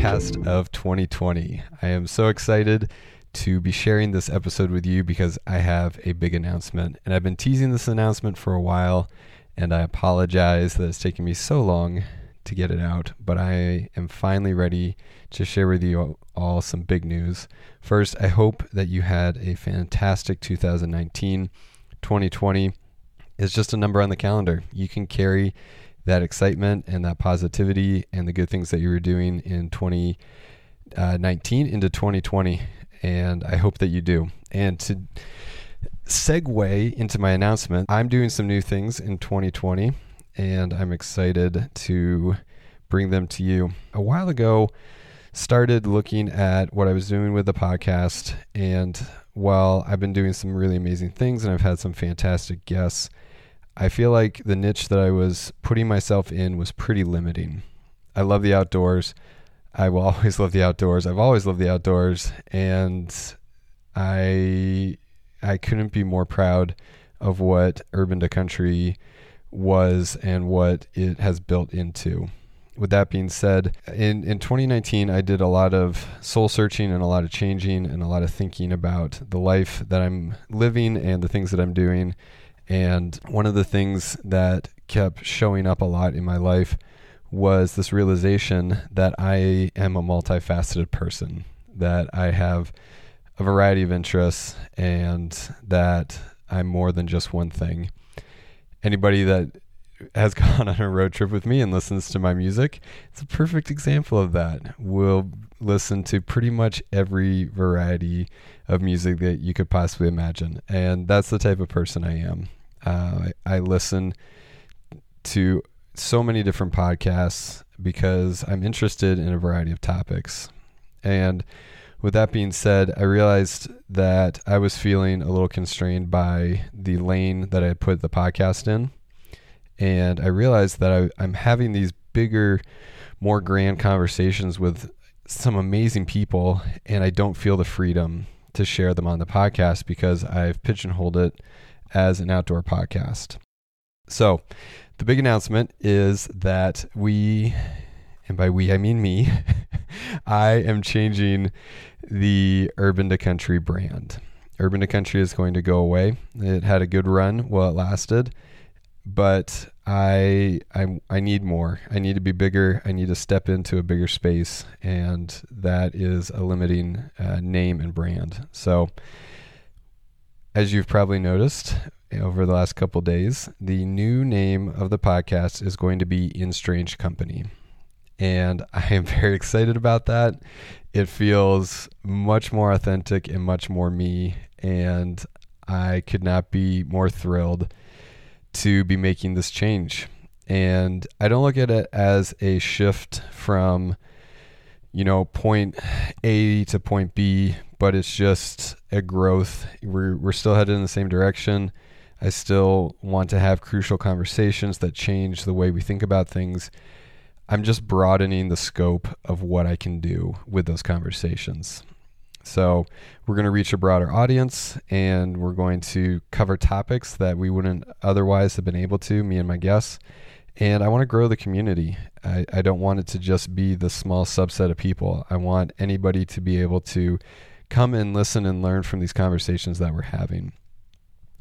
podcast of 2020. I am so excited to be sharing this episode with you because I have a big announcement. And I've been teasing this announcement for a while, and I apologize that it's taken me so long to get it out, but I am finally ready to share with you all some big news. First, I hope that you had a fantastic 2019. 2020 is just a number on the calendar. You can carry that excitement and that positivity and the good things that you were doing in 2019 uh, into 2020. And I hope that you do. And to segue into my announcement, I'm doing some new things in 2020 and I'm excited to bring them to you. A while ago, started looking at what I was doing with the podcast, and while I've been doing some really amazing things and I've had some fantastic guests, I feel like the niche that I was putting myself in was pretty limiting. I love the outdoors. I will always love the outdoors. I've always loved the outdoors, and I I couldn't be more proud of what Urban to Country was and what it has built into. With that being said, in, in 2019, I did a lot of soul searching and a lot of changing and a lot of thinking about the life that I'm living and the things that I'm doing. And one of the things that kept showing up a lot in my life was this realization that I am a multifaceted person, that I have a variety of interests, and that I'm more than just one thing anybody that has gone on a road trip with me and listens to my music, it's a perfect example of that. We'll listen to pretty much every variety of music that you could possibly imagine. And that's the type of person I am. Uh, I, I listen to so many different podcasts because I'm interested in a variety of topics. And with that being said, I realized that I was feeling a little constrained by the lane that I had put the podcast in. And I realized that I, I'm having these bigger, more grand conversations with some amazing people, and I don't feel the freedom to share them on the podcast because I've pigeonholed it as an outdoor podcast. So, the big announcement is that we, and by we I mean me, I am changing the Urban to Country brand. Urban to Country is going to go away. It had a good run while it lasted, but I I I need more. I need to be bigger. I need to step into a bigger space, and that is a limiting uh, name and brand. So, as you've probably noticed eh, over the last couple days, the new name of the podcast is going to be In Strange Company and I am very excited about that. It feels much more authentic and much more me, and I could not be more thrilled to be making this change. And I don't look at it as a shift from, you know, point A to point B, but it's just a growth. We're, we're still headed in the same direction. I still want to have crucial conversations that change the way we think about things I'm just broadening the scope of what I can do with those conversations. So, we're going to reach a broader audience and we're going to cover topics that we wouldn't otherwise have been able to, me and my guests. And I want to grow the community. I, I don't want it to just be the small subset of people. I want anybody to be able to come and listen and learn from these conversations that we're having.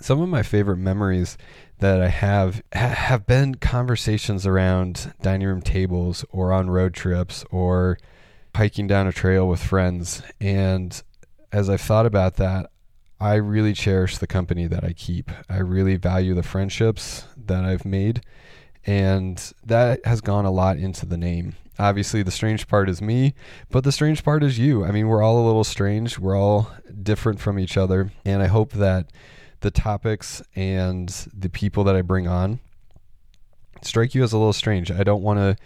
Some of my favorite memories that I have have been conversations around dining room tables or on road trips or hiking down a trail with friends. And as I've thought about that, I really cherish the company that I keep. I really value the friendships that I've made. And that has gone a lot into the name. Obviously, the strange part is me, but the strange part is you. I mean, we're all a little strange. We're all different from each other. And I hope that the topics and the people that I bring on strike you as a little strange. I don't want to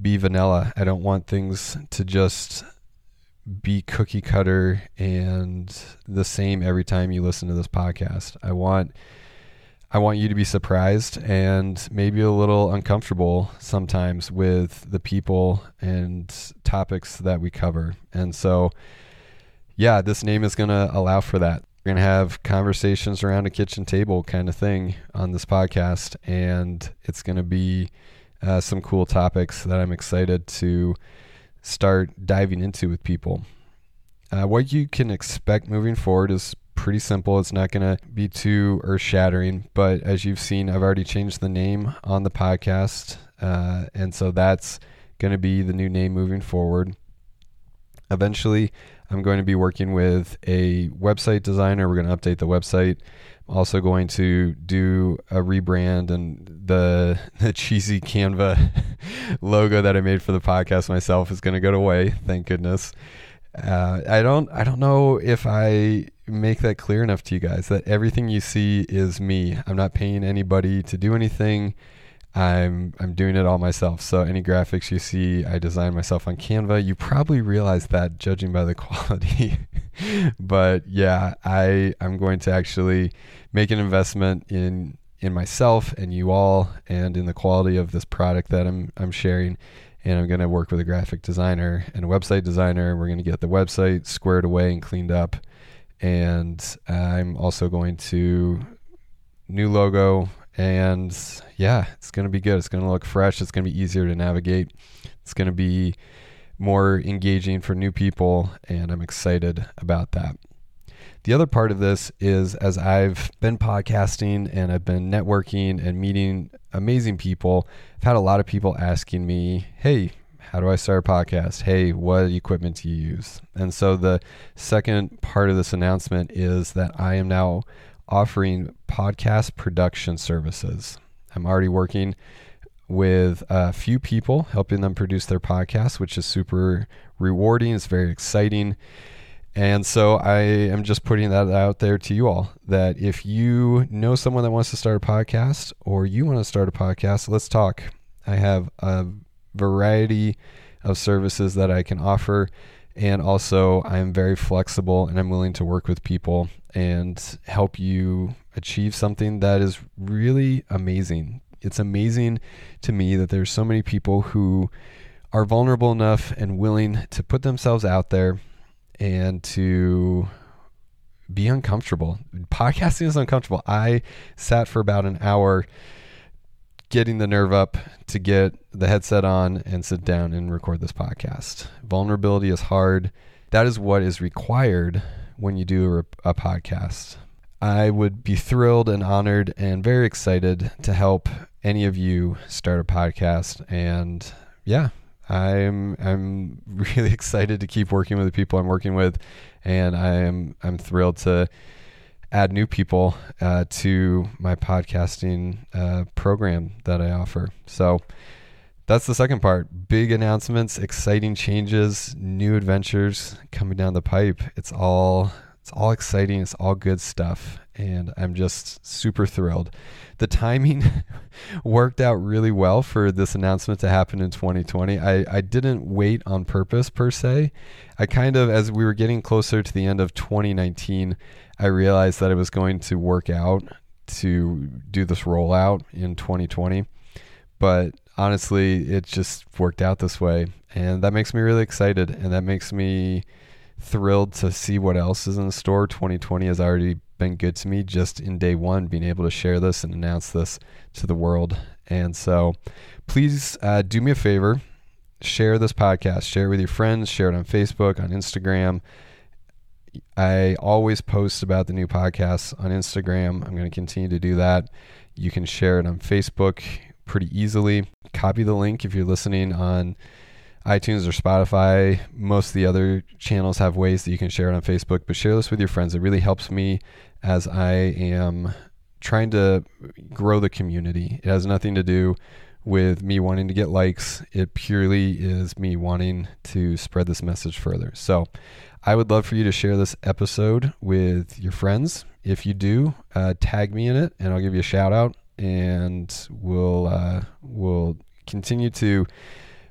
be vanilla. I don't want things to just be cookie cutter and the same every time you listen to this podcast. I want I want you to be surprised and maybe a little uncomfortable sometimes with the people and topics that we cover. And so yeah, this name is going to allow for that. We're going to have conversations around a kitchen table kind of thing on this podcast. And it's going to be uh, some cool topics that I'm excited to start diving into with people. Uh, what you can expect moving forward is pretty simple. It's not going to be too earth shattering, but as you've seen, I've already changed the name on the podcast. Uh, and so that's going to be the new name moving forward. Eventually, I'm going to be working with a website designer. We're going to update the website. I'm also going to do a rebrand and the the cheesy Canva logo that I made for the podcast myself is going to go away. Thank goodness. Uh, I don't I don't know if I make that clear enough to you guys that everything you see is me. I'm not paying anybody to do anything. I'm I'm doing it all myself. So any graphics you see, I design myself on Canva. You probably realize that judging by the quality. but yeah, I I'm going to actually make an investment in in myself and you all and in the quality of this product that I'm I'm sharing and I'm going to work with a graphic designer and a website designer. We're going to get the website squared away and cleaned up. And I'm also going to new logo and yeah, it's going to be good. It's going to look fresh. It's going to be easier to navigate. It's going to be more engaging for new people and I'm excited about that. The other part of this is as I've been podcasting and I've been networking and meeting amazing people, I've had a lot of people asking me, hey, how do I start a podcast? Hey, what equipment do you use? And so the second part of this announcement is that I am now offering podcast production services. I'm already working with a few people, helping them produce their podcast, which is super rewarding. It's very exciting. And so I am just putting that out there to you all that if you know someone that wants to start a podcast or you want to start a podcast, let's talk. I have a variety of services that I can offer. And also, I'm very flexible and I'm willing to work with people and help you achieve something that is really amazing. It's amazing to me that there's so many people who are vulnerable enough and willing to put themselves out there and to be uncomfortable. Podcasting is uncomfortable. I sat for about an hour getting the nerve up to get the headset on and sit down and record this podcast. Vulnerability is hard. That is what is required when you do a, a podcast. I would be thrilled and honored and very excited to help any of you start a podcast. And yeah, I'm I'm really excited to keep working with the people I'm working with, and I am I'm thrilled to add new people uh, to my podcasting uh, program that I offer. So that's the second part. Big announcements, exciting changes, new adventures coming down the pipe. It's all it's all exciting. It's all good stuff, and I'm just super thrilled the timing worked out really well for this announcement to happen in 2020. I, I didn't wait on purpose per se. I kind of, as we were getting closer to the end of 2019, I realized that it was going to work out to do this rollout in 2020. But honestly, it just worked out this way. And that makes me really excited. And that makes me thrilled to see what else is in the store. 2020 has already been good to me just in day one, being able to share this and announce this to the world. And so please uh, do me a favor share this podcast, share it with your friends, share it on Facebook, on Instagram. I always post about the new podcasts on Instagram. I'm going to continue to do that. You can share it on Facebook pretty easily. Copy the link if you're listening on iTunes or Spotify. Most of the other channels have ways that you can share it on Facebook, but share this with your friends. It really helps me as I am trying to grow the community. It has nothing to do with me wanting to get likes. It purely is me wanting to spread this message further. So I would love for you to share this episode with your friends. If you do, uh, tag me in it and I'll give you a shout out and we'll, uh, we'll continue to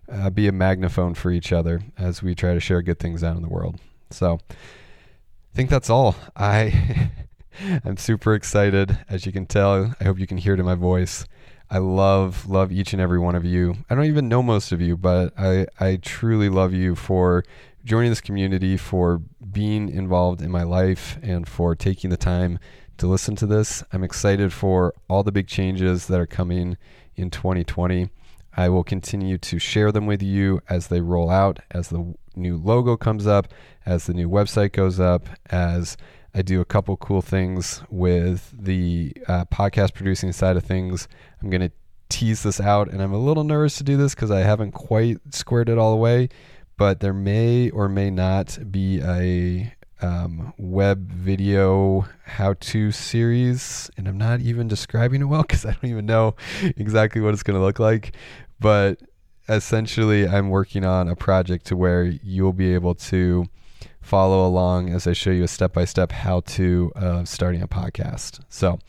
uh, be a magnaphone for each other as we try to share good things out in the world. So I think that's all. I I'm super excited. As you can tell, I hope you can hear it in my voice. I love, love each and every one of you. I don't even know most of you, but I, I truly love you for joining this community, for being involved in my life, and for taking the time to listen to this. I'm excited for all the big changes that are coming in 2020. I will continue to share them with you as they roll out, as the new logo comes up, as the new website goes up, as I do a couple cool things with the uh, podcast producing side of things. I'm going to tease this out, and I'm a little nervous to do this because I haven't quite squared it all away. But there may or may not be a um, web video how to series, and I'm not even describing it well because I don't even know exactly what it's going to look like. But essentially, I'm working on a project to where you'll be able to follow along as I show you a step by step how to uh, starting a podcast. So,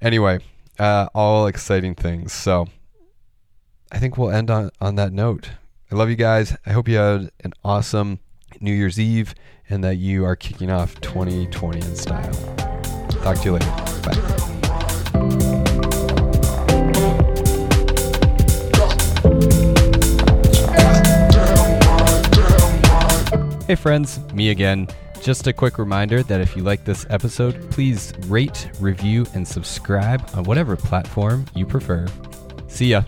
anyway, uh, all exciting things. So, I think we'll end on, on that note. I love you guys. I hope you had an awesome New Year's Eve and that you are kicking off 2020 in style. Talk to you later. Bye. Hey friends, me again. Just a quick reminder that if you like this episode, please rate, review, and subscribe on whatever platform you prefer. See ya.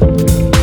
Thank you.